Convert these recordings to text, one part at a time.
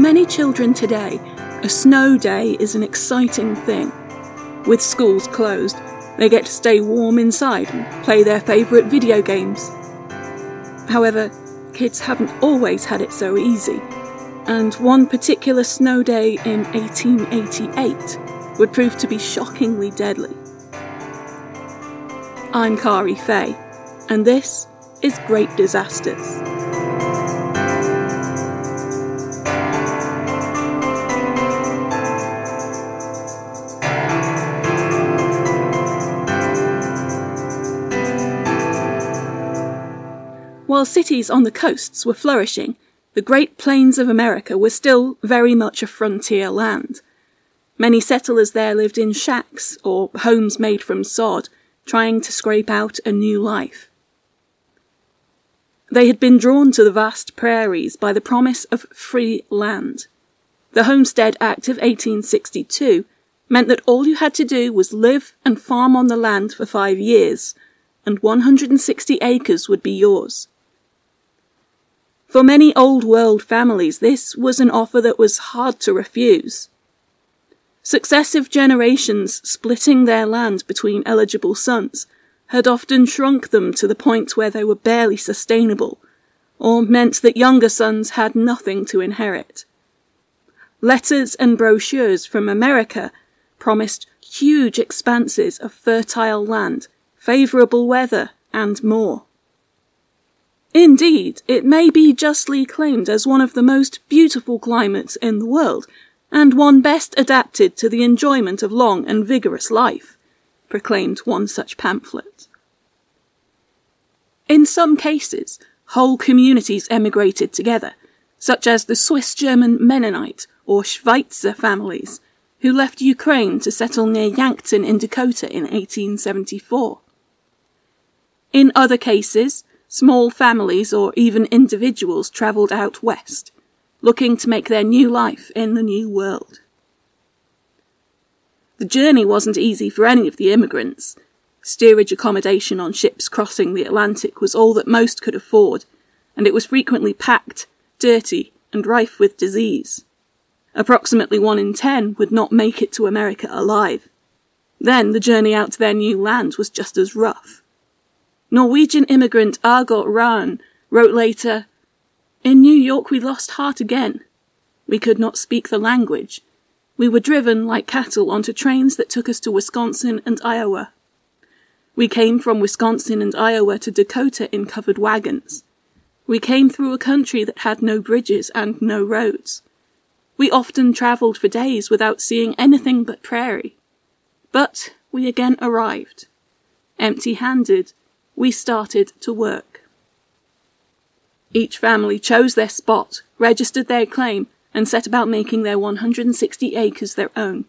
many children today, a snow day is an exciting thing. With schools closed, they get to stay warm inside and play their favourite video games. However, kids haven't always had it so easy, and one particular snow day in 1888 would prove to be shockingly deadly. I'm Kari Fay, and this is Great Disasters. While cities on the coasts were flourishing, the Great Plains of America were still very much a frontier land. Many settlers there lived in shacks or homes made from sod, trying to scrape out a new life. They had been drawn to the vast prairies by the promise of free land. The Homestead Act of 1862 meant that all you had to do was live and farm on the land for five years, and 160 acres would be yours. For many old world families, this was an offer that was hard to refuse. Successive generations splitting their land between eligible sons had often shrunk them to the point where they were barely sustainable, or meant that younger sons had nothing to inherit. Letters and brochures from America promised huge expanses of fertile land, favourable weather, and more. Indeed, it may be justly claimed as one of the most beautiful climates in the world, and one best adapted to the enjoyment of long and vigorous life, proclaimed one such pamphlet. In some cases, whole communities emigrated together, such as the Swiss German Mennonite or Schweitzer families, who left Ukraine to settle near Yankton in Dakota in 1874. In other cases, Small families or even individuals travelled out west, looking to make their new life in the new world. The journey wasn't easy for any of the immigrants. Steerage accommodation on ships crossing the Atlantic was all that most could afford, and it was frequently packed, dirty, and rife with disease. Approximately one in ten would not make it to America alive. Then the journey out to their new land was just as rough. Norwegian immigrant Argot Rahn wrote later, In New York we lost heart again. We could not speak the language. We were driven like cattle onto trains that took us to Wisconsin and Iowa. We came from Wisconsin and Iowa to Dakota in covered wagons. We came through a country that had no bridges and no roads. We often travelled for days without seeing anything but prairie. But we again arrived, empty handed we started to work. Each family chose their spot, registered their claim, and set about making their 160 acres their own.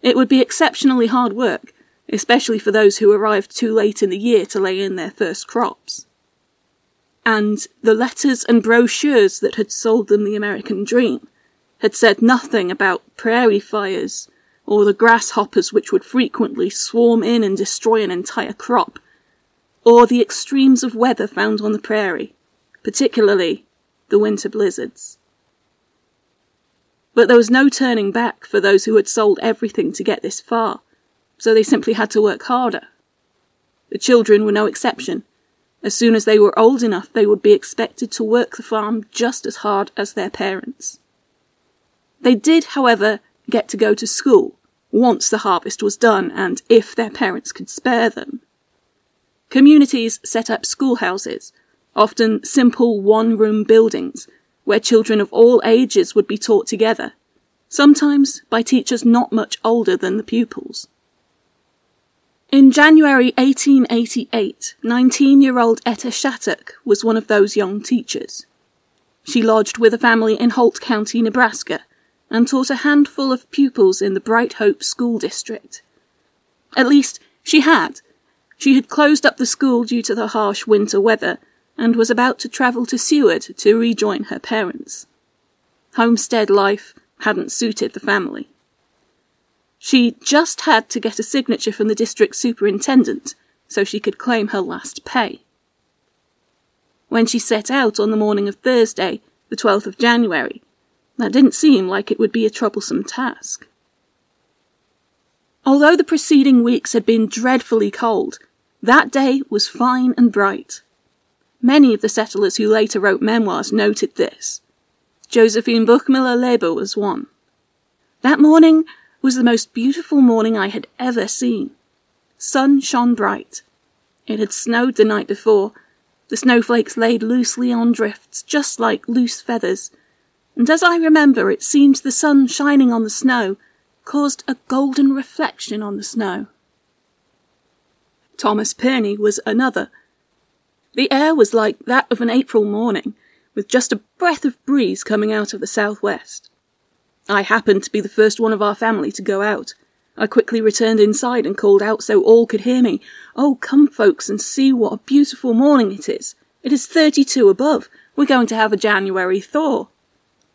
It would be exceptionally hard work, especially for those who arrived too late in the year to lay in their first crops. And the letters and brochures that had sold them the American dream had said nothing about prairie fires or the grasshoppers which would frequently swarm in and destroy an entire crop or the extremes of weather found on the prairie, particularly the winter blizzards. But there was no turning back for those who had sold everything to get this far, so they simply had to work harder. The children were no exception. As soon as they were old enough, they would be expected to work the farm just as hard as their parents. They did, however, get to go to school once the harvest was done and if their parents could spare them. Communities set up schoolhouses, often simple one room buildings, where children of all ages would be taught together, sometimes by teachers not much older than the pupils. In January 1888, 19 year old Etta Shattuck was one of those young teachers. She lodged with a family in Holt County, Nebraska, and taught a handful of pupils in the Bright Hope School District. At least, she had, she had closed up the school due to the harsh winter weather and was about to travel to Seward to rejoin her parents. Homestead life hadn't suited the family. She just had to get a signature from the district superintendent so she could claim her last pay. When she set out on the morning of Thursday, the 12th of January, That didn't seem like it would be a troublesome task. Although the preceding weeks had been dreadfully cold, that day was fine and bright. Many of the settlers who later wrote memoirs noted this. Josephine Buchmüller Leber was one. That morning was the most beautiful morning I had ever seen. Sun shone bright. It had snowed the night before. The snowflakes laid loosely on drifts, just like loose feathers. And as I remember, it seemed the sun shining on the snow caused a golden reflection on the snow. Thomas Purney was another. The air was like that of an April morning, with just a breath of breeze coming out of the southwest. I happened to be the first one of our family to go out. I quickly returned inside and called out so all could hear me. Oh, come, folks, and see what a beautiful morning it is. It is 32 above. We're going to have a January thaw.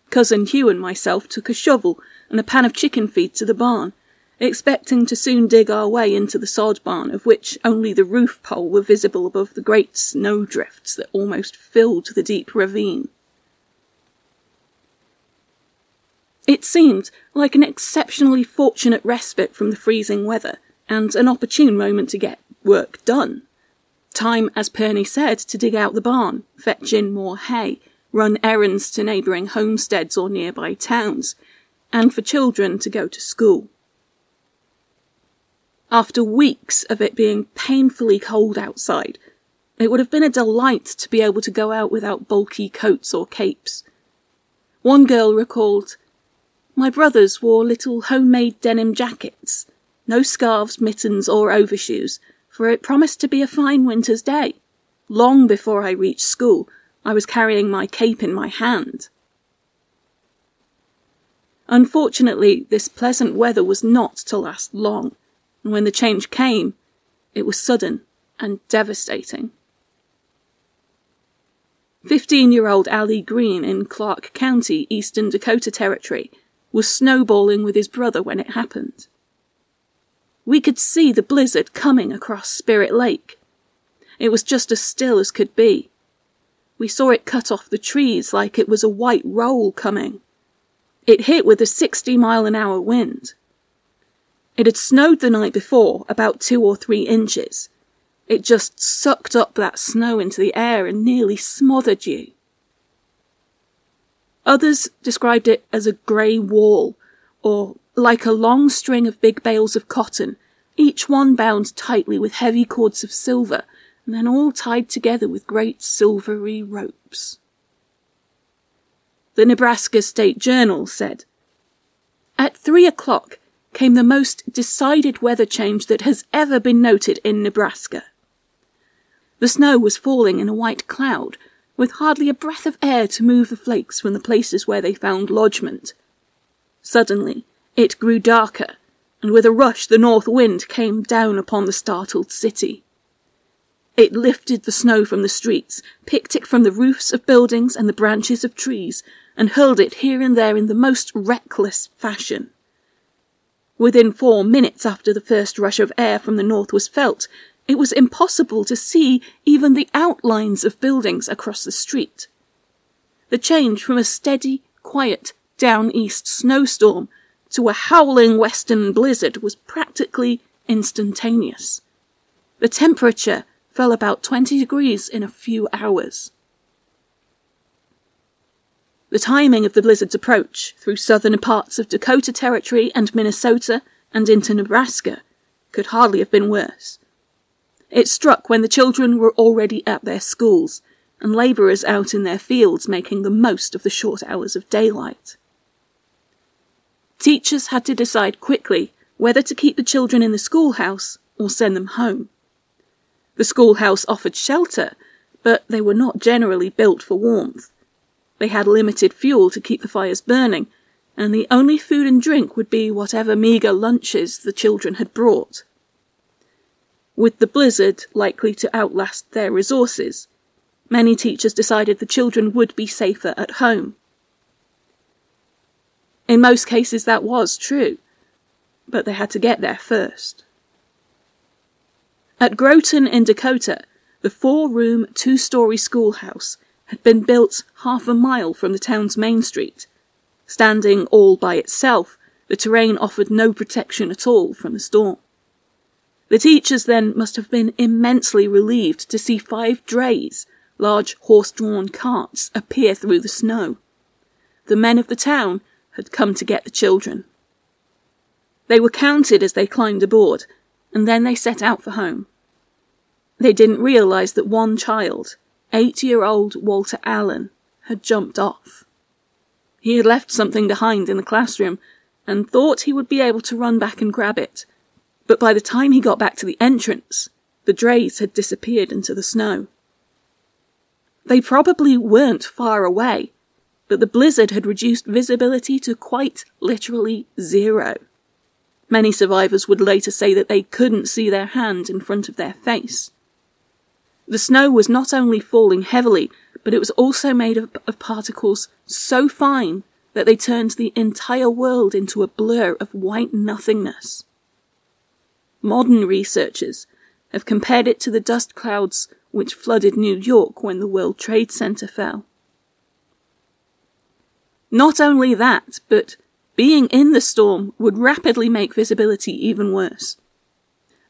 Cousin Hugh and myself took a shovel and a pan of chicken feed to the barn, expecting to soon dig our way into the sod barn, of which only the roof pole were visible above the great snowdrifts that almost filled the deep ravine. It seemed like an exceptionally fortunate respite from the freezing weather, and an opportune moment to get work done. Time, as Purney said, to dig out the barn, fetch in more hay, run errands to neighbouring homesteads or nearby towns, and for children to go to school. After weeks of it being painfully cold outside, it would have been a delight to be able to go out without bulky coats or capes. One girl recalled, My brothers wore little homemade denim jackets, no scarves, mittens, or overshoes, for it promised to be a fine winter's day. Long before I reached school, I was carrying my cape in my hand. Unfortunately, this pleasant weather was not to last long and when the change came, it was sudden and devastating. 15 year old Ali Green in Clark County, Eastern Dakota Territory, was snowballing with his brother when it happened. We could see the blizzard coming across Spirit Lake. It was just as still as could be. We saw it cut off the trees like it was a white roll coming. It hit with a 60 mile an hour wind. It had snowed the night before, about two or three inches. It just sucked up that snow into the air and nearly smothered you. Others described it as a grey wall, or like a long string of big bales of cotton, each one bound tightly with heavy cords of silver, and then all tied together with great silvery ropes. The Nebraska State Journal said, At three o'clock, came the most decided weather change that has ever been noted in Nebraska. The snow was falling in a white cloud, with hardly a breath of air to move the flakes from the places where they found lodgment. Suddenly, it grew darker, and with a rush the north wind came down upon the startled city. It lifted the snow from the streets, picked it from the roofs of buildings and the branches of trees, and hurled it here and there in the most reckless fashion. Within four minutes after the first rush of air from the north was felt, it was impossible to see even the outlines of buildings across the street. The change from a steady, quiet, down east snowstorm to a howling western blizzard was practically instantaneous. The temperature fell about 20 degrees in a few hours. The timing of the blizzard's approach through southern parts of Dakota Territory and Minnesota and into Nebraska could hardly have been worse. It struck when the children were already at their schools and labourers out in their fields making the most of the short hours of daylight. Teachers had to decide quickly whether to keep the children in the schoolhouse or send them home. The schoolhouse offered shelter, but they were not generally built for warmth. They had limited fuel to keep the fires burning, and the only food and drink would be whatever meagre lunches the children had brought. With the blizzard likely to outlast their resources, many teachers decided the children would be safer at home. In most cases, that was true, but they had to get there first. At Groton in Dakota, the four room, two story schoolhouse had been built half a mile from the town's main street. Standing all by itself, the terrain offered no protection at all from the storm. The teachers then must have been immensely relieved to see five drays, large horse drawn carts, appear through the snow. The men of the town had come to get the children. They were counted as they climbed aboard, and then they set out for home. They didn't realise that one child, eight year old Walter Allen, had jumped off. He had left something behind in the classroom and thought he would be able to run back and grab it, but by the time he got back to the entrance, the drays had disappeared into the snow. They probably weren't far away, but the blizzard had reduced visibility to quite literally zero. Many survivors would later say that they couldn't see their hand in front of their face. The snow was not only falling heavily, but it was also made up of particles so fine that they turned the entire world into a blur of white nothingness. Modern researchers have compared it to the dust clouds which flooded New York when the World Trade Center fell. Not only that, but being in the storm would rapidly make visibility even worse.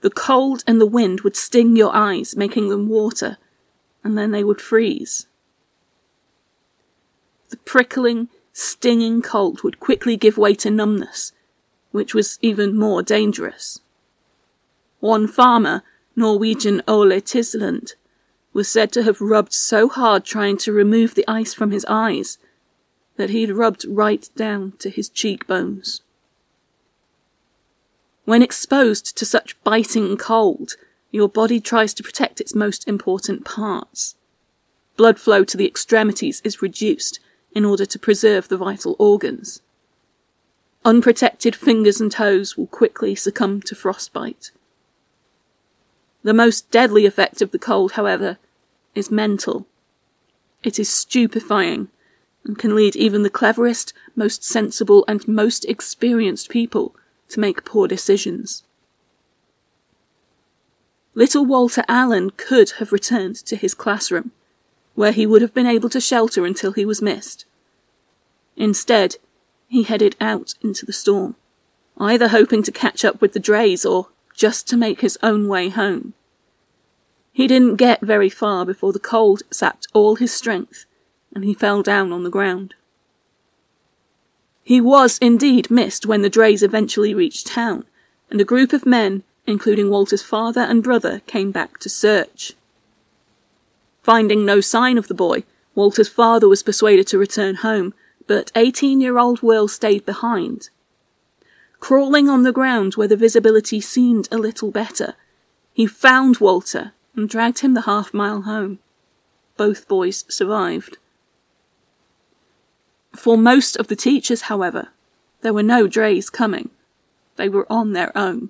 The cold and the wind would sting your eyes, making them water, and then they would freeze. The prickling, stinging cold would quickly give way to numbness, which was even more dangerous. One farmer, Norwegian Ole Tisland, was said to have rubbed so hard trying to remove the ice from his eyes that he had rubbed right down to his cheekbones. When exposed to such biting cold, your body tries to protect its most important parts. Blood flow to the extremities is reduced in order to preserve the vital organs. Unprotected fingers and toes will quickly succumb to frostbite. The most deadly effect of the cold, however, is mental. It is stupefying and can lead even the cleverest, most sensible, and most experienced people to make poor decisions. Little Walter Allen could have returned to his classroom, where he would have been able to shelter until he was missed. Instead, he headed out into the storm, either hoping to catch up with the drays or just to make his own way home. He didn't get very far before the cold sapped all his strength and he fell down on the ground. He was indeed missed when the drays eventually reached town, and a group of men, including Walter's father and brother, came back to search. Finding no sign of the boy, Walter's father was persuaded to return home, but 18 year old Will stayed behind. Crawling on the ground where the visibility seemed a little better, he found Walter and dragged him the half mile home. Both boys survived. For most of the teachers, however, there were no drays coming. They were on their own.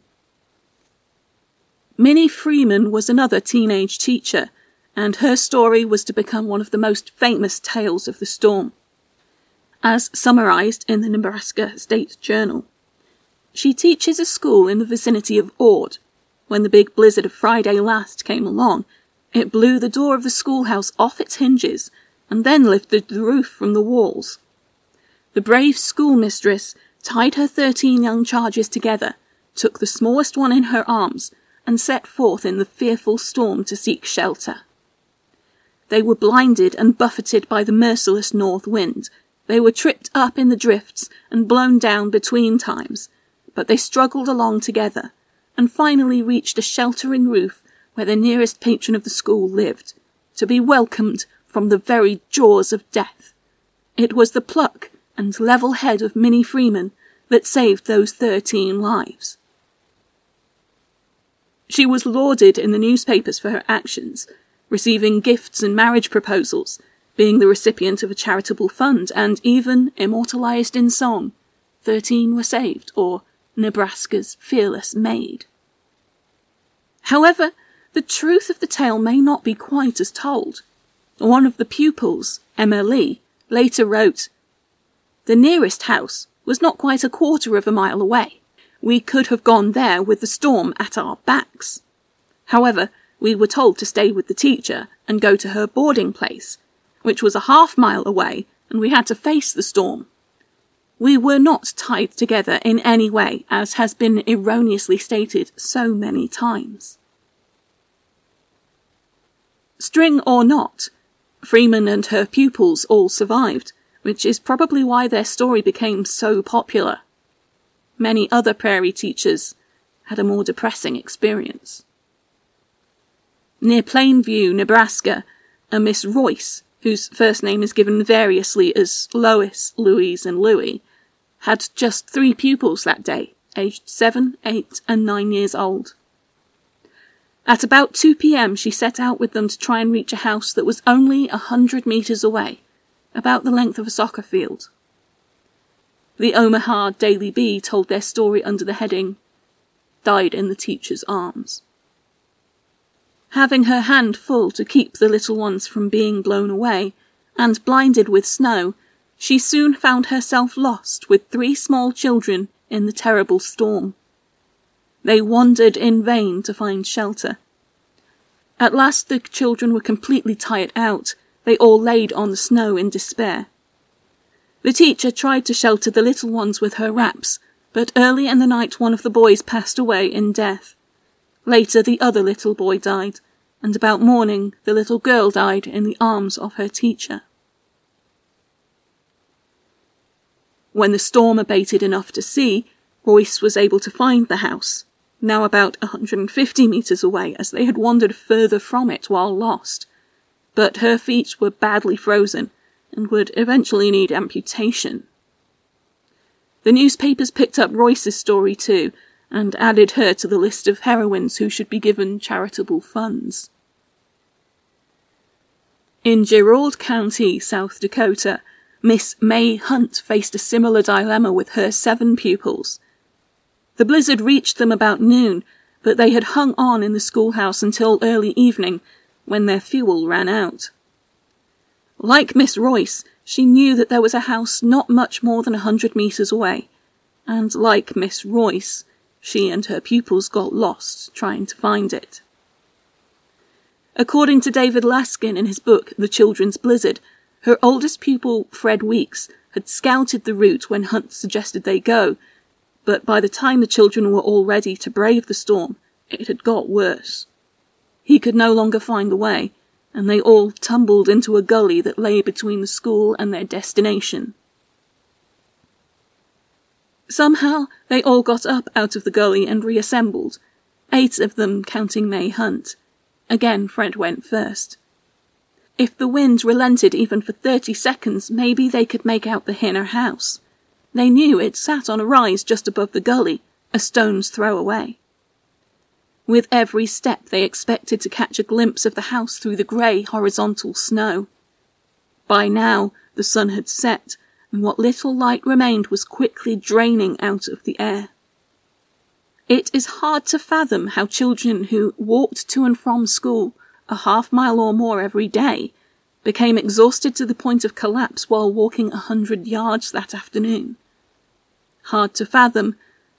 Minnie Freeman was another teenage teacher, and her story was to become one of the most famous tales of the storm. As summarized in the Nebraska State Journal, she teaches a school in the vicinity of Ord. When the big blizzard of Friday last came along, it blew the door of the schoolhouse off its hinges and then lifted the roof from the walls. The brave schoolmistress tied her thirteen young charges together, took the smallest one in her arms, and set forth in the fearful storm to seek shelter. They were blinded and buffeted by the merciless north wind. They were tripped up in the drifts and blown down between times, but they struggled along together, and finally reached a sheltering roof where the nearest patron of the school lived, to be welcomed from the very jaws of death. It was the pluck and level head of Minnie Freeman that saved those thirteen lives. She was lauded in the newspapers for her actions, receiving gifts and marriage proposals, being the recipient of a charitable fund, and even immortalized in song, Thirteen Were Saved, or Nebraska's Fearless Maid. However, the truth of the tale may not be quite as told. One of the pupils, Emma Lee, later wrote, the nearest house was not quite a quarter of a mile away. We could have gone there with the storm at our backs. However, we were told to stay with the teacher and go to her boarding place, which was a half mile away, and we had to face the storm. We were not tied together in any way, as has been erroneously stated so many times. String or not, Freeman and her pupils all survived, which is probably why their story became so popular. Many other prairie teachers had a more depressing experience. Near Plainview, Nebraska, a Miss Royce, whose first name is given variously as Lois, Louise, and Louis, had just three pupils that day, aged seven, eight, and nine years old. At about 2 p.m., she set out with them to try and reach a house that was only a hundred metres away, about the length of a soccer field. The Omaha Daily Bee told their story under the heading, Died in the Teacher's Arms. Having her hand full to keep the little ones from being blown away, and blinded with snow, she soon found herself lost with three small children in the terrible storm. They wandered in vain to find shelter. At last the children were completely tired out. They all laid on the snow in despair. The teacher tried to shelter the little ones with her wraps, but early in the night one of the boys passed away in death. Later the other little boy died, and about morning the little girl died in the arms of her teacher. When the storm abated enough to see, Royce was able to find the house now about 150 metres away, as they had wandered further from it while lost. But her feet were badly frozen and would eventually need amputation. The newspapers picked up Royce's story too, and added her to the list of heroines who should be given charitable funds. In Jerauld County, South Dakota, Miss May Hunt faced a similar dilemma with her seven pupils. The blizzard reached them about noon, but they had hung on in the schoolhouse until early evening, when their fuel ran out. Like Miss Royce, she knew that there was a house not much more than a hundred metres away, and like Miss Royce, she and her pupils got lost trying to find it. According to David Laskin in his book The Children's Blizzard, her oldest pupil, Fred Weeks, had scouted the route when Hunt suggested they go, but by the time the children were all ready to brave the storm, it had got worse. He could no longer find the way, and they all tumbled into a gully that lay between the school and their destination. Somehow, they all got up out of the gully and reassembled, eight of them counting May Hunt. Again, Fred went first. If the wind relented even for thirty seconds, maybe they could make out the Hinner house. They knew it sat on a rise just above the gully, a stone's throw away. With every step they expected to catch a glimpse of the house through the grey horizontal snow. By now the sun had set, and what little light remained was quickly draining out of the air. It is hard to fathom how children who walked to and from school a half mile or more every day became exhausted to the point of collapse while walking a hundred yards that afternoon hard to fathom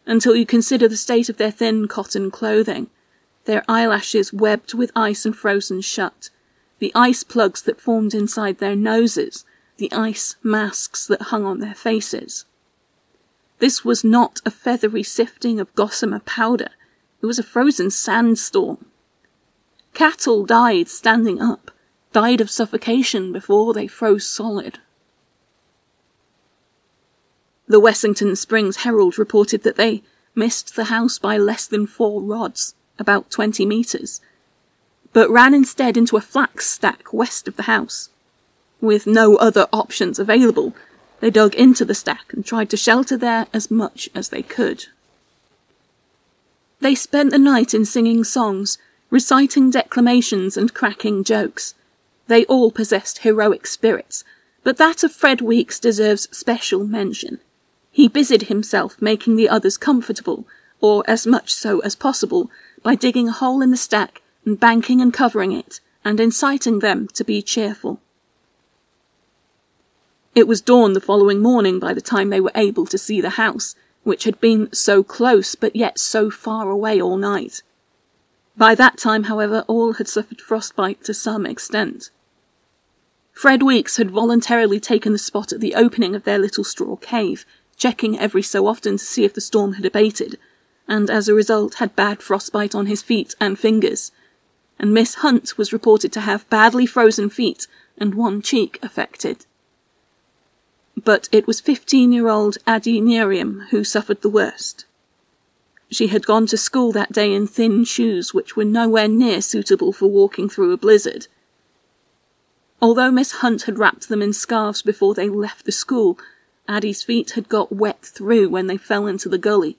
until you consider the state of their thin cotton clothing, their eyelashes webbed with ice and frozen shut, the ice plugs that formed inside their noses, the ice masks that hung on their faces. This was not a feathery sifting of gossamer powder, it was a frozen sandstorm. Cattle died standing up, died of suffocation before they froze solid. The Wessington Springs Herald reported that they missed the house by less than four rods, about 20 metres, but ran instead into a flax stack west of the house. With no other options available, they dug into the stack and tried to shelter there as much as they could. They spent the night in singing songs, reciting declamations, and cracking jokes. They all possessed heroic spirits, but that of Fred Weeks deserves special mention. He busied himself making the others comfortable, or as much so as possible, by digging a hole in the stack and banking and covering it, and inciting them to be cheerful. It was dawn the following morning by the time they were able to see the house, which had been so close but yet so far away all night. By that time, however, all had suffered frostbite to some extent. Fred Weeks had voluntarily taken the spot at the opening of their little straw cave, checking every so often to see if the storm had abated, and as a result had bad frostbite on his feet and fingers. And Miss Hunt was reported to have badly frozen feet and one cheek affected. But it was 15 year old Addie Knieriem who suffered the worst. She had gone to school that day in thin shoes which were nowhere near suitable for walking through a blizzard. Although Miss Hunt had wrapped them in scarves before they left the school, Addie's feet had got wet through when they fell into the gully.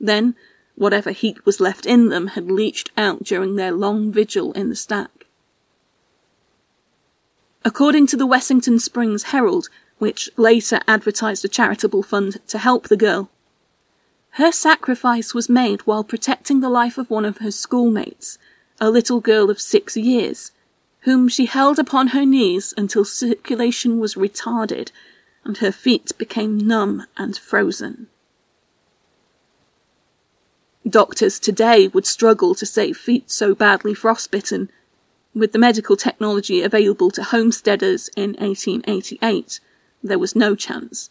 Then, whatever heat was left in them had leached out during their long vigil in the stack. According to the Wessington Springs Herald, which later advertised a charitable fund to help the girl, her sacrifice was made while protecting the life of one of her schoolmates, a little girl of six years, whom she held upon her knees until circulation was retarded and her feet became numb and frozen. Doctors today would struggle to save feet so badly frostbitten. With the medical technology available to homesteaders in 1888, there was no chance.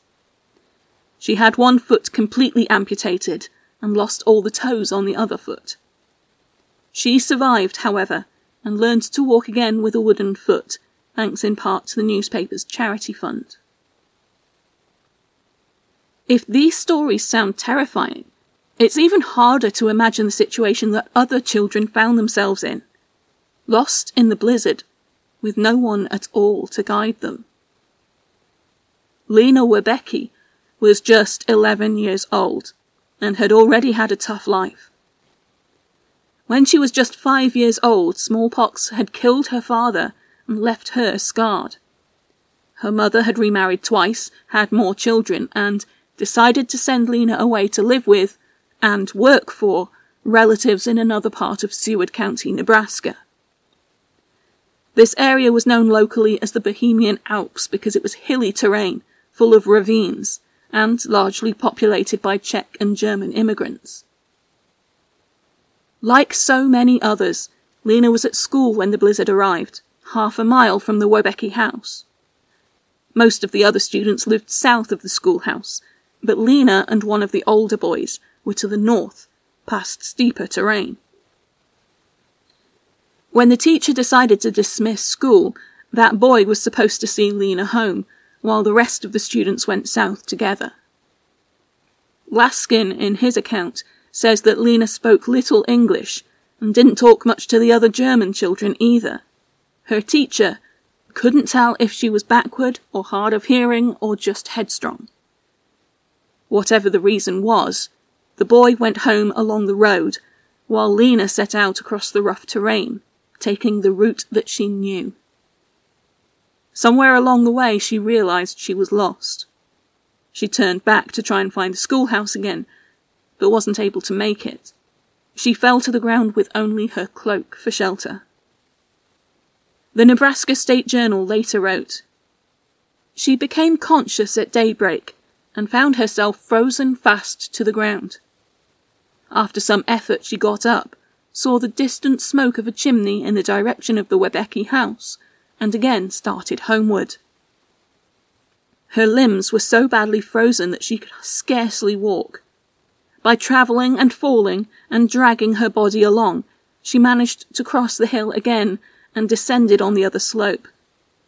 She had one foot completely amputated and lost all the toes on the other foot. She survived, however, and learned to walk again with a wooden foot, thanks in part to the newspaper's charity fund. If these stories sound terrifying, it's even harder to imagine the situation that other children found themselves in. Lost in the blizzard, with no one at all to guide them. Lena Woebbecke was just 11 years old and had already had a tough life. When she was just five years old, smallpox had killed her father and left her scarred. Her mother had remarried twice, had more children, and decided to send Lena away to live with and work for relatives in another part of Seward County, Nebraska. This area was known locally as the Bohemian Alps because it was hilly terrain, full of ravines, and largely populated by Czech and German immigrants. Like so many others, Lena was at school when the blizzard arrived, half a mile from the Woebbecke house. Most of the other students lived south of the schoolhouse, but Lena and one of the older boys were to the north, past steeper terrain. When the teacher decided to dismiss school, that boy was supposed to see Lena home, while the rest of the students went south together. Laskin, in his account, says that Lena spoke little English and didn't talk much to the other German children either. Her teacher couldn't tell if she was backward or hard of hearing or just headstrong. Whatever the reason was, the boy went home along the road, while Lena set out across the rough terrain, taking the route that she knew. Somewhere along the way, she realized she was lost. She turned back to try and find the schoolhouse again, but wasn't able to make it. She fell to the ground with only her cloak for shelter. The Nebraska State Journal later wrote, She became conscious at daybreak and found herself frozen fast to the ground. After some effort, she got up, saw the distant smoke of a chimney in the direction of the Woebbecke house, and again started homeward. Her limbs were so badly frozen that she could scarcely walk. By travelling and falling and dragging her body along, she managed to cross the hill again and descended on the other slope.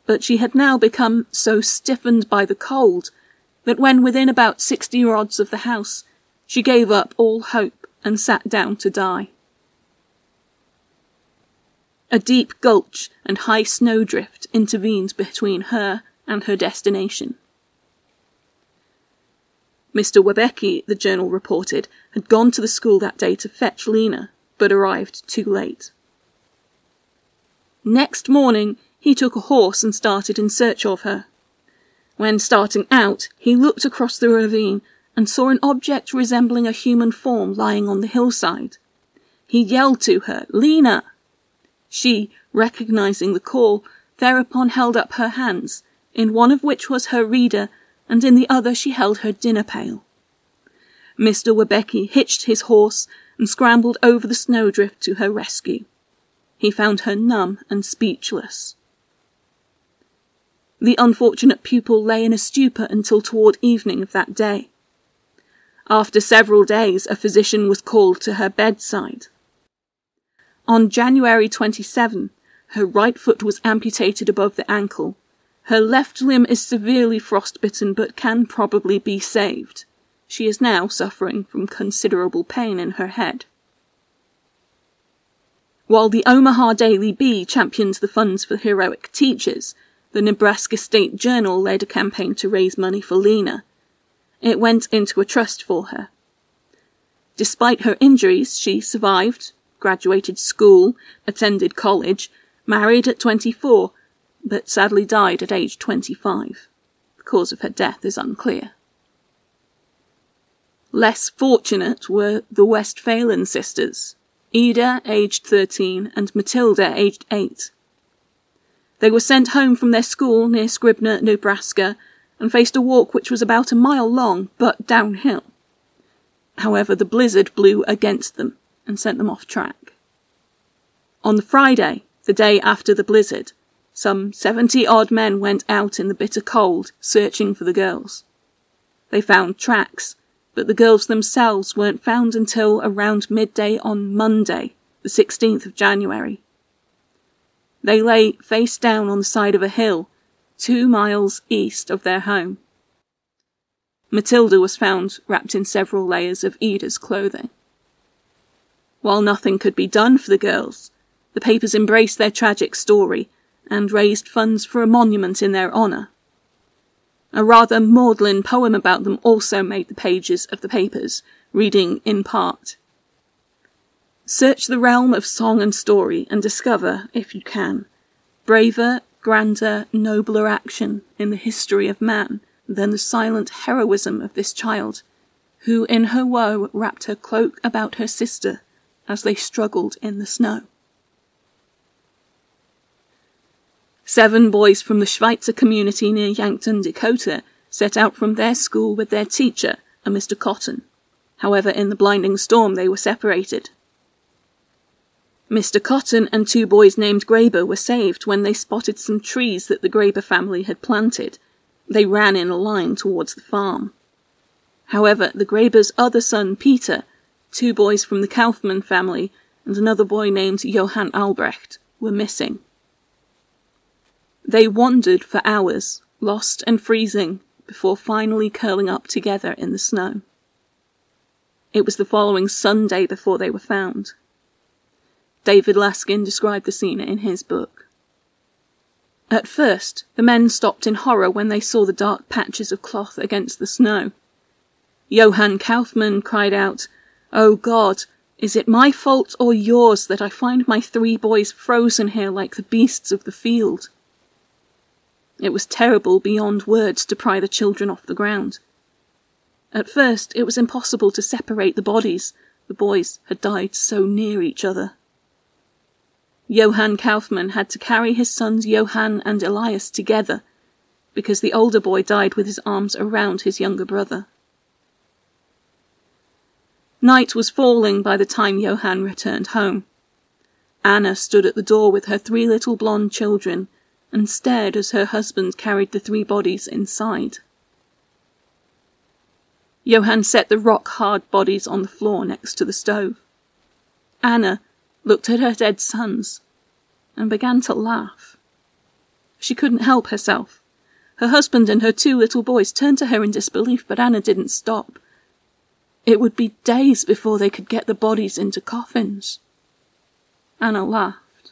But she had now become so stiffened by the cold that when within about sixty rods of the house, she gave up all hope and sat down to die. A deep gulch and high snowdrift intervened between her and her destination. Mr. Woebbecke, the journal reported, had gone to the school that day to fetch Lena, but arrived too late. Next morning, he took a horse and started in search of her. When starting out, he looked across the ravine and saw an object resembling a human form lying on the hillside. He yelled to her, Lena! She, recognizing the call, thereupon held up her hands, in one of which was her reader, and in the other she held her dinner pail. Mr. Woebbecke hitched his horse and scrambled over the snowdrift to her rescue. He found her numb and speechless. The unfortunate pupil lay in a stupor until toward evening of that day After several days, a physician was called to her bedside. On January 27, her right foot was amputated above the ankle. Her left limb is severely frostbitten but can probably be saved. She is now suffering from considerable pain in her head. While the Omaha Daily Bee championed the funds for heroic teachers, the Nebraska State Journal led a campaign to raise money for Lena. It went into a trust for her. Despite her injuries, she survived, graduated school, attended college, married at 24, but sadly died at age 25. The cause of her death is unclear. Less fortunate were the Westphalen sisters, Ida, aged 13, and Matilda, aged 8. They were sent home from their school near Scribner, Nebraska, and faced a walk which was about a mile long but downhill. However, the blizzard blew against them and sent them off track. On the Friday, the day after the blizzard, some seventy odd men went out in the bitter cold searching for the girls. They found tracks, but the girls themselves weren't found until around midday on Monday, the 16th of January. They lay face down on the side of a hill, two miles east of their home. Matilda was found wrapped in several layers of Ida's clothing. While nothing could be done for the girls, the papers embraced their tragic story and raised funds for a monument in their honour. A rather maudlin poem about them also made the pages of the papers, reading in part Search the realm of song and story and discover, if you can, braver, grander, nobler action in the history of man than the silent heroism of this child, who in her woe wrapped her cloak about her sister as they struggled in the snow. Seven boys from the Schweitzer community near Yankton, Dakota, set out from their school with their teacher, a Mr. Cotton. However, in the blinding storm, they were separated. Mr. Cotton and two boys named Graber were saved when they spotted some trees that the Graber family had planted. They ran in a line towards the farm. However, the Grabers' other son, Peter, two boys from the Kaufmann family, and another boy named Johann Albrecht, were missing. They wandered for hours, lost and freezing, before finally curling up together in the snow. It was the following Sunday before they were found. David Laskin described the scene in his book. At first, the men stopped in horror when they saw the dark patches of cloth against the snow. Johann Kaufmann cried out, Oh God, is it my fault or yours that I find my three boys frozen here like the beasts of the field? It was terrible beyond words to pry the children off the ground. At first, it was impossible to separate the bodies. The boys had died so near each other. Johann Kaufmann had to carry his sons Johann and Elias together because the older boy died with his arms around his younger brother. Night was falling by the time Johann returned home. Anna stood at the door with her three little blonde children and stared as her husband carried the three bodies inside. Johann set the rock hard bodies on the floor next to the stove. Anna looked at her dead sons and began to laugh. She couldn't help herself. Her husband and her two little boys turned to her in disbelief, but Anna didn't stop. It would be days before they could get the bodies into coffins. Anna laughed.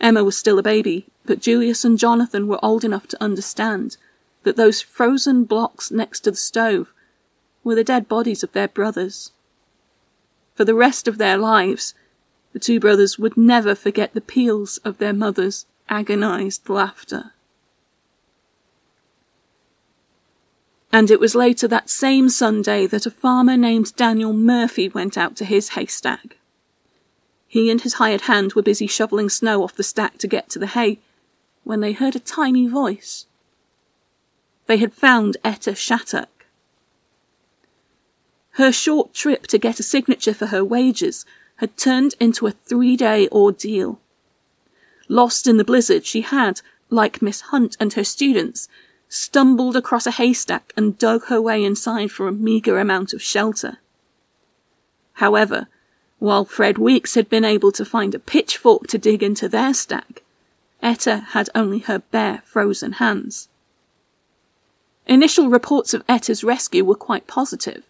Emma was still a baby, but Julius and Jonathan were old enough to understand that those frozen blocks next to the stove were the dead bodies of their brothers. For the rest of their lives, the two brothers would never forget the peals of their mother's agonized laughter. And it was later that same Sunday that a farmer named Daniel Murphy went out to his haystack. He and his hired hand were busy shoveling snow off the stack to get to the hay when they heard a tiny voice. They had found Etta Shattuck. Her short trip to get a signature for her wages had turned into a three day ordeal. Lost in the blizzard, she had, like Miss Hunt and her students, stumbled across a haystack and dug her way inside for a meagre amount of shelter. However, while Fred Weeks had been able to find a pitchfork to dig into their stack, Etta had only her bare, frozen hands. Initial reports of Etta's rescue were quite positive.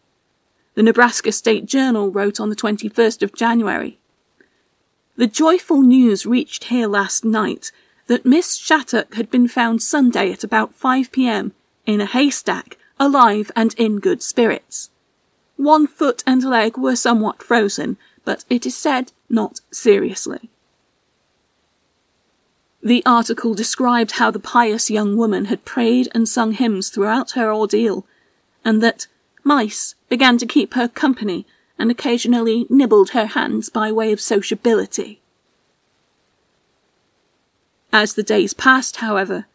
The Nebraska State Journal wrote on the 21st of January The joyful news reached here last night that Miss Shattuck had been found Sunday at about 5 p.m. in a haystack, alive and in good spirits. One foot and leg were somewhat frozen, but it is said not seriously. The article described how the pious young woman had prayed and sung hymns throughout her ordeal, and that mice began to keep her company and occasionally nibbled her hands by way of sociability. As the days passed, however,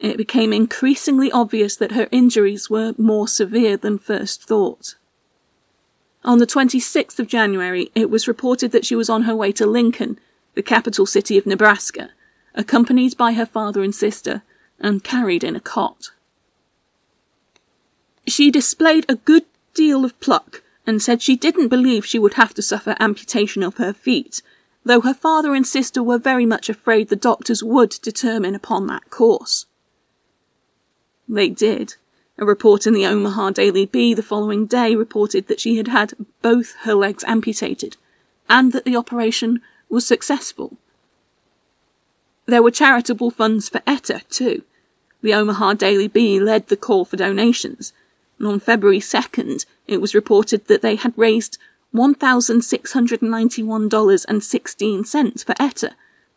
it became increasingly obvious that her injuries were more severe than first thought. On the 26th of January, it was reported that she was on her way to Lincoln, the capital city of Nebraska, accompanied by her father and sister, and carried in a cot. She displayed a good deal of pluck and said she didn't believe she would have to suffer amputation of her feet, though her father and sister were very much afraid the doctors would determine upon that course. They did. A report in the Omaha Daily Bee the following day reported that she had had both her legs amputated, and that the operation was successful. There were charitable funds for Etta, too. The Omaha Daily Bee led the call for donations, and on February 2nd it was reported that they had raised $1,691.16 for Etta,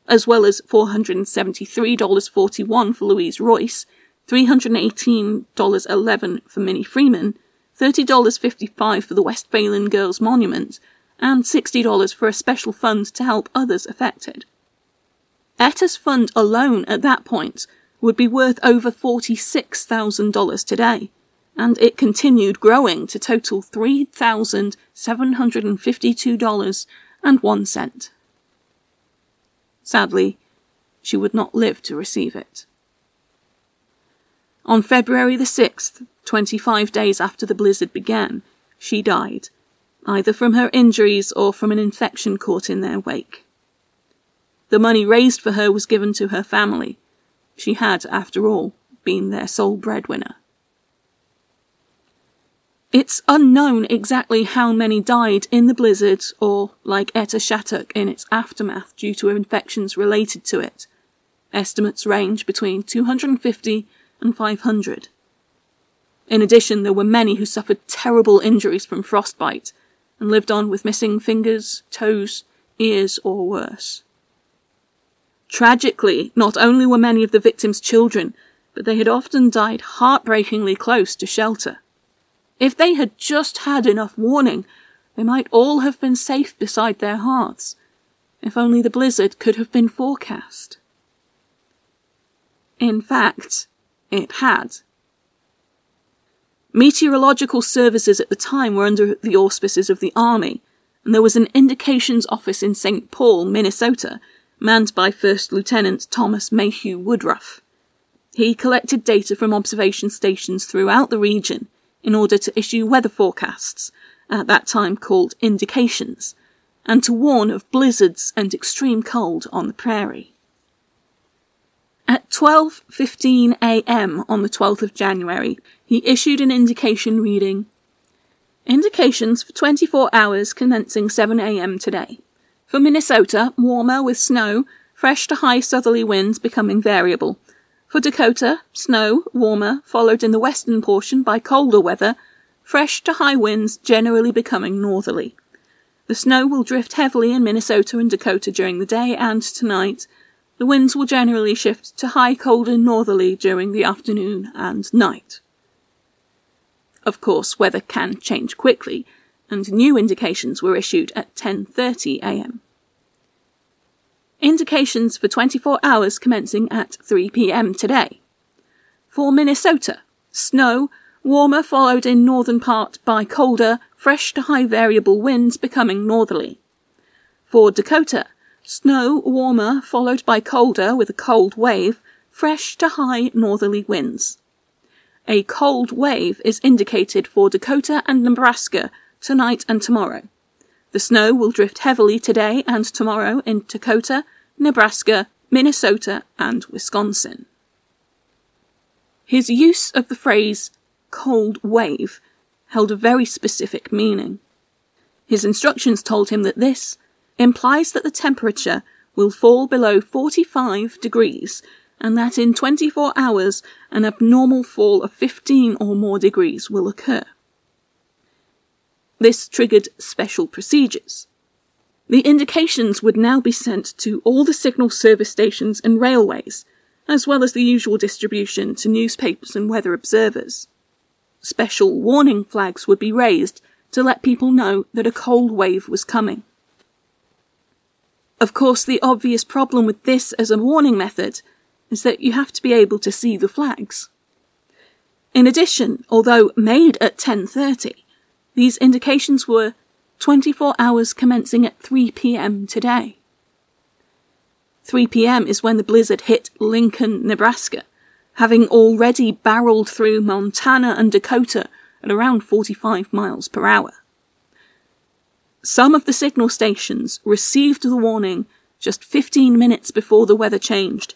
as well as $473.41 for Louise Royce, $318.11 for Minnie Freeman, $30.55 for the Westphalen Girls Monument, and $60 for a special fund to help others affected. Etta's fund alone at that point would be worth over $46,000 today, and it continued growing to total $3,752.01. Sadly, she would not live to receive it. On February the 6th, 25 days after the blizzard began, she died, either from her injuries or from an infection caught in their wake. The money raised for her was given to her family. She had, after all, been their sole breadwinner. It's unknown exactly how many died in the blizzard or, like Etta Shattuck, in its aftermath due to infections related to it. Estimates range between 250 and 500. In addition, there were many who suffered terrible injuries from frostbite and lived on with missing fingers, toes, ears, or worse. Tragically, not only were many of the victims children, but they had often died heartbreakingly close to shelter. If they had just had enough warning, they might all have been safe beside their hearths. If only the blizzard could have been forecast. In fact, it had. Meteorological services at the time were under the auspices of the Army, and there was an indications office in St. Paul, Minnesota, manned by First Lieutenant Thomas Mayhew Woodruff. He collected data from observation stations throughout the region in order to issue weather forecasts, at that time called indications, and to warn of blizzards and extreme cold on the prairie. At 12:15 a.m. on the 12th of January, he issued an indication reading Indications for 24 hours commencing 7 a.m. today. For Minnesota, warmer with snow, fresh to high southerly winds becoming variable, for Dakota, snow, warmer, followed in the western portion by colder weather, fresh to high winds generally becoming northerly. The snow will drift heavily in Minnesota and Dakota during the day and tonight. The winds will generally shift to high cold and northerly during the afternoon and night. Of course, weather can change quickly, and new indications were issued at 10:30 a.m. Indications for 24 hours commencing at 3 pm today. For Minnesota, snow, warmer followed in northern part by colder, fresh to high variable winds becoming northerly. For Dakota, snow, warmer followed by colder with a cold wave, fresh to high northerly winds. a cold wave is indicated for Dakota and Nebraska tonight and tomorrow. The snow will drift heavily today and tomorrow in Dakota, Nebraska, Minnesota, and Wisconsin. His use of the phrase cold wave held a very specific meaning. His instructions told him that this implies that the temperature will fall below 45 degrees and that in 24 hours an abnormal fall of 15 or more degrees will occur. This triggered special procedures. The indications would now be sent to all the signal service stations and railways, as well as the usual distribution to newspapers and weather observers. Special warning flags would be raised to let people know that a cold wave was coming. Of course, the obvious problem with this as a warning method is that you have to be able to see the flags. In addition, although made at 10:30, these indications were 24 hours commencing at 3 p.m. today. 3 p.m. is when the blizzard hit Lincoln, Nebraska, having already barreled through Montana and Dakota at around 45 miles per hour. Some of the signal stations received the warning just 15 minutes before the weather changed,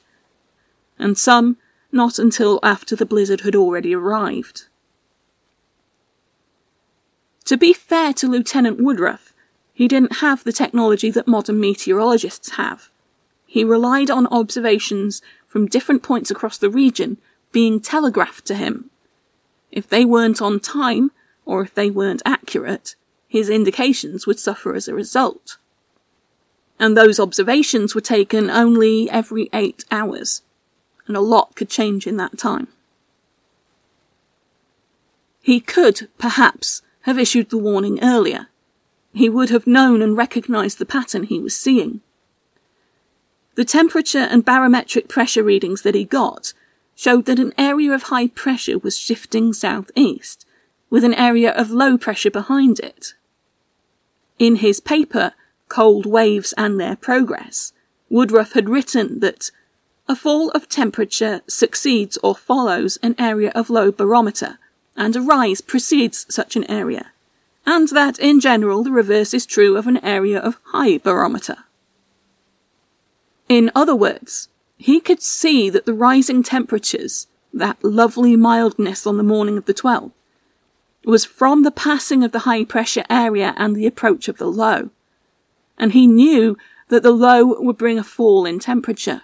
and some not until after the blizzard had already arrived. To be fair to Lieutenant Woodruff, he didn't have the technology that modern meteorologists have. He relied on observations from different points across the region being telegraphed to him. If they weren't on time, or if they weren't accurate, his indications would suffer as a result. And those observations were taken only every eight hours, and a lot could change in that time. He could, perhaps, have issued the warning earlier. He would have known and recognized the pattern he was seeing. The temperature and barometric pressure readings that he got showed that an area of high pressure was shifting southeast, with an area of low pressure behind it. In his paper, Cold Waves and Their Progress, Woodruff had written that a fall of temperature succeeds or follows an area of low barometer, and a rise precedes such an area, and that in general the reverse is true of an area of high barometer. In other words, he could see that the rising temperatures, that lovely mildness on the morning of the 12th, was from the passing of the high pressure area and the approach of the low. And he knew that the low would bring a fall in temperature.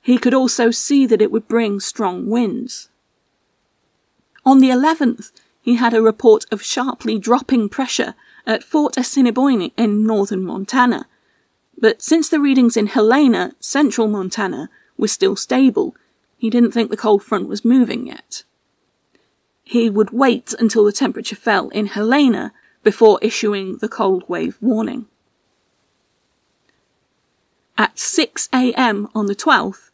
He could also see that it would bring strong winds. On the 11th, he had a report of sharply dropping pressure at Fort Assiniboine in northern Montana, but since the readings in Helena, central Montana, were still stable, he didn't think the cold front was moving yet. He would wait until the temperature fell in Helena before issuing the cold wave warning. At 6 am on the 12th,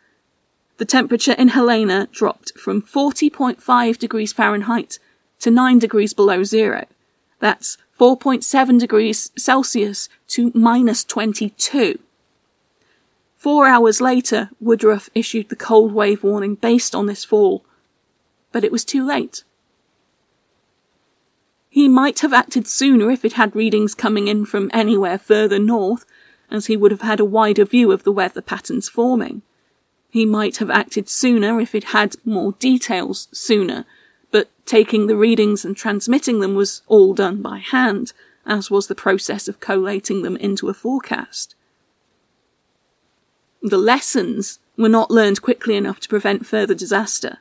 the temperature in Helena dropped from 40.5 degrees Fahrenheit to 9 degrees below zero. That's 4.7 degrees Celsius to minus 22. Four hours later, Woodruff issued the cold wave warning based on this fall, but it was too late. He might have acted sooner if it had readings coming in from anywhere further north, as he would have had a wider view of the weather patterns forming. He might have acted sooner if it had more details sooner, but taking the readings and transmitting them was all done by hand, as was the process of collating them into a forecast. The lessons were not learned quickly enough to prevent further disaster.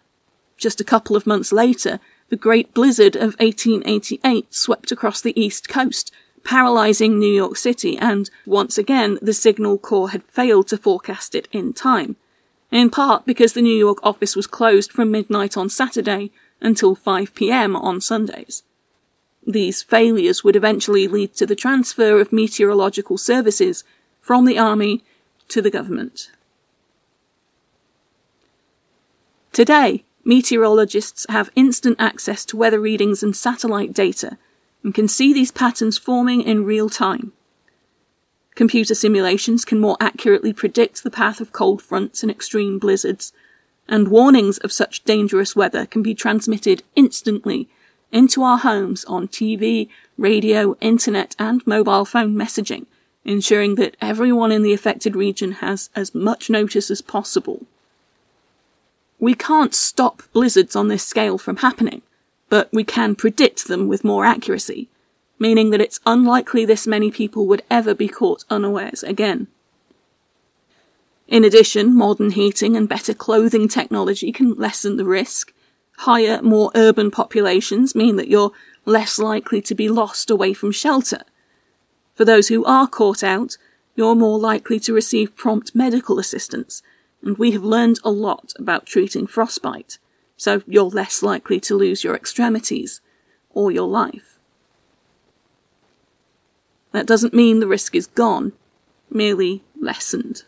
Just a couple of months later, the Great Blizzard of 1888 swept across the East Coast, paralysing New York City, and once again the Signal Corps had failed to forecast it in time, in part because the New York office was closed from midnight on Saturday until 5 pm on Sundays. These failures would eventually lead to the transfer of meteorological services from the Army to the government. Today, meteorologists have instant access to weather readings and satellite data and can see these patterns forming in real time. Computer simulations can more accurately predict the path of cold fronts and extreme blizzards, and warnings of such dangerous weather can be transmitted instantly into our homes on TV, radio, internet, and mobile phone messaging, ensuring that everyone in the affected region has as much notice as possible. We can't stop blizzards on this scale from happening, but we can predict them with more accuracy, meaning that it's unlikely this many people would ever be caught unawares again. In addition, modern heating and better clothing technology can lessen the risk. Higher, more urban populations mean that you're less likely to be lost away from shelter. For those who are caught out, you're more likely to receive prompt medical assistance, and we have learned a lot about treating frostbite, so you're less likely to lose your extremities or your life. That doesn't mean the risk is gone, merely lessened.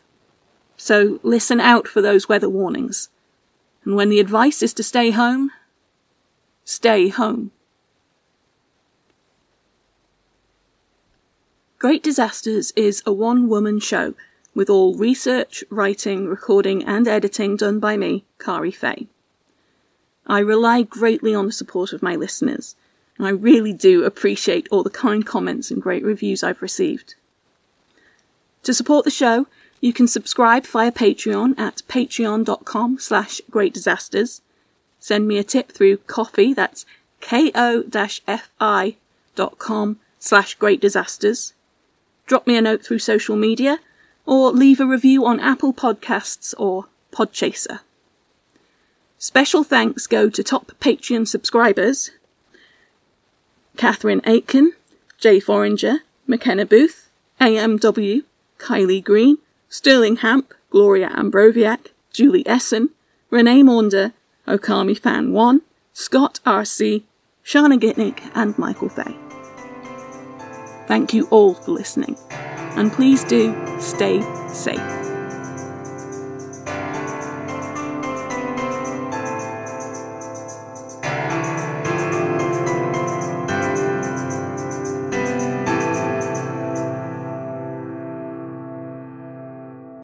So listen out for those weather warnings. And when the advice is to stay home, stay home. Great Disasters is a one woman show with all research, writing, recording, and editing done by me, Kari Fay. I rely greatly on the support of my listeners, and I really do appreciate all the kind comments and great reviews I've received. To support the show, you can subscribe via Patreon at patreon.com slash greatdisasters. Send me a tip through Ko-fi, that's ko-fi.com slash greatdisasters. Drop me a note through social media, or leave a review on Apple Podcasts or Podchaser. Special thanks go to top Patreon subscribers Catherine Aitken, Jay Foringer, McKenna Booth, AMW, Kylie Green, Sterling Hamp, Gloria Ambroviak, Julie Essen, Renee Maunder, Okami Fan 1, Scott RC, Shana Gitnick, and Michael Fay. Thank you all for listening, and please do stay safe.